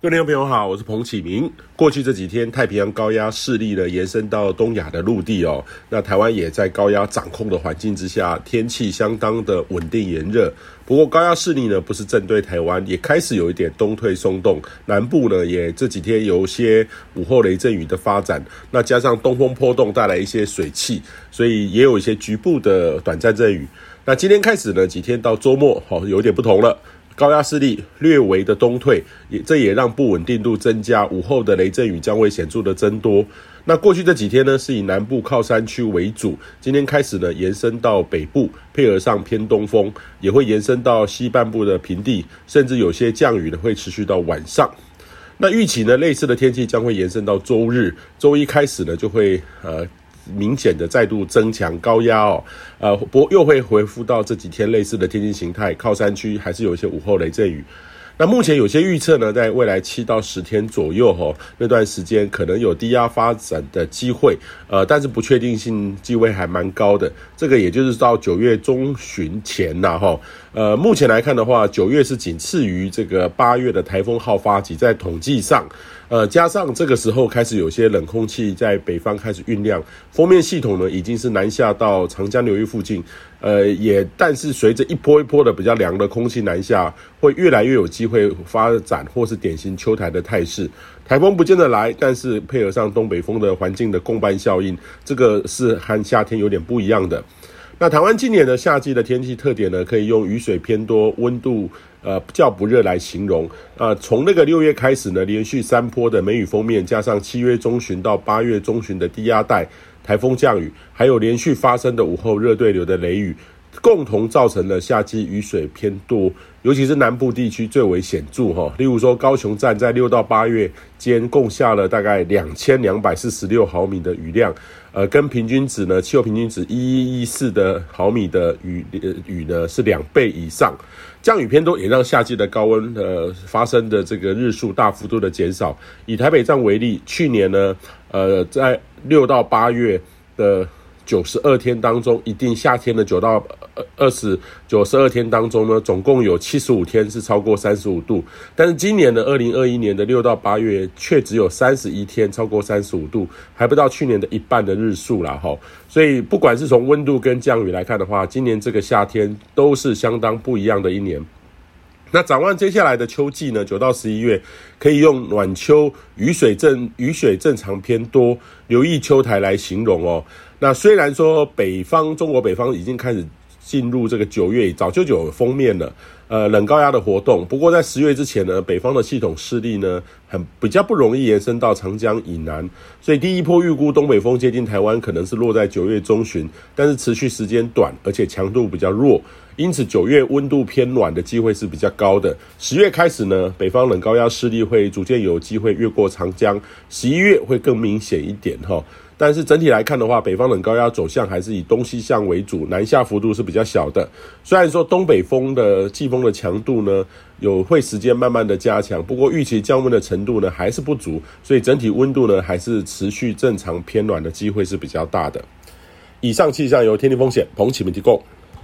各位听众朋友好，我是彭启明。过去这几天，太平洋高压势力呢延伸到东亚的陆地哦，那台湾也在高压掌控的环境之下，天气相当的稳定炎热。不过高压势力呢不是正对台湾，也开始有一点东退松动，南部呢也这几天有些午后雷阵雨的发展，那加上东风波动带来一些水汽，所以也有一些局部的短暂阵雨。那今天开始呢，几天到周末，好，有点不同了。高压势力略微的东退，也这也让不稳定度增加，午后的雷阵雨将会显著的增多。那过去这几天呢，是以南部靠山区为主，今天开始呢，延伸到北部，配合上偏东风，也会延伸到西半部的平地，甚至有些降雨呢会持续到晚上。那预期呢，类似的天气将会延伸到周日，周一开始呢就会呃。明显的再度增强高压哦，呃，不又会回复到这几天类似的天气形态，靠山区还是有一些午后雷阵雨。那目前有些预测呢，在未来七到十天左右哈，那段时间可能有低压发展的机会，呃，但是不确定性机会还蛮高的。这个也就是到九月中旬前呐哈，呃，目前来看的话，九月是仅次于这个八月的台风号发期，在统计上，呃，加上这个时候开始有些冷空气在北方开始酝酿，锋面系统呢已经是南下到长江流域附近。呃，也但是随着一波一波的比较凉的空气南下，会越来越有机会发展或是典型秋台的态势。台风不见得来，但是配合上东北风的环境的共伴效应，这个是和夏天有点不一样的。那台湾今年的夏季的天气特点呢，可以用雨水偏多、温度呃较不热来形容。呃，从那个六月开始呢，连续三波的梅雨锋面，加上七月中旬到八月中旬的低压带。台风降雨，还有连续发生的午后热对流的雷雨，共同造成了夏季雨水偏多，尤其是南部地区最为显著哈。例如说，高雄站在六到八月间共下了大概两千两百四十六毫米的雨量，呃，跟平均值呢，气候平均值一一一四的毫米的雨呃雨呢是两倍以上。降雨偏多，也让夏季的高温呃发生的这个日数大幅度的减少。以台北站为例，去年呢，呃，在六到八月的九十二天当中，一定夏天的九到二十九十二天当中呢，总共有七十五天是超过三十五度。但是今年的二零二一年的六到八月却只有三十一天超过三十五度，还不到去年的一半的日数啦齁。所以不管是从温度跟降雨来看的话，今年这个夏天都是相当不一样的一年。那展望接下来的秋季呢，九到十一月可以用暖秋，雨水正雨水正常偏多，留意秋台来形容哦。那虽然说北方中国北方已经开始进入这个九月，早就有封面了，呃，冷高压的活动。不过在十月之前呢，北方的系统势力呢，很比较不容易延伸到长江以南，所以第一波预估东北风接近台湾，可能是落在九月中旬，但是持续时间短，而且强度比较弱。因此，九月温度偏暖的机会是比较高的。十月开始呢，北方冷高压势力会逐渐有机会越过长江。十一月会更明显一点哈。但是整体来看的话，北方冷高压走向还是以东西向为主，南下幅度是比较小的。虽然说东北风的季风的强度呢，有会时间慢慢的加强，不过预期降温的程度呢还是不足，所以整体温度呢还是持续正常偏暖的机会是比较大的。以上气象由天气风险彭启明提供。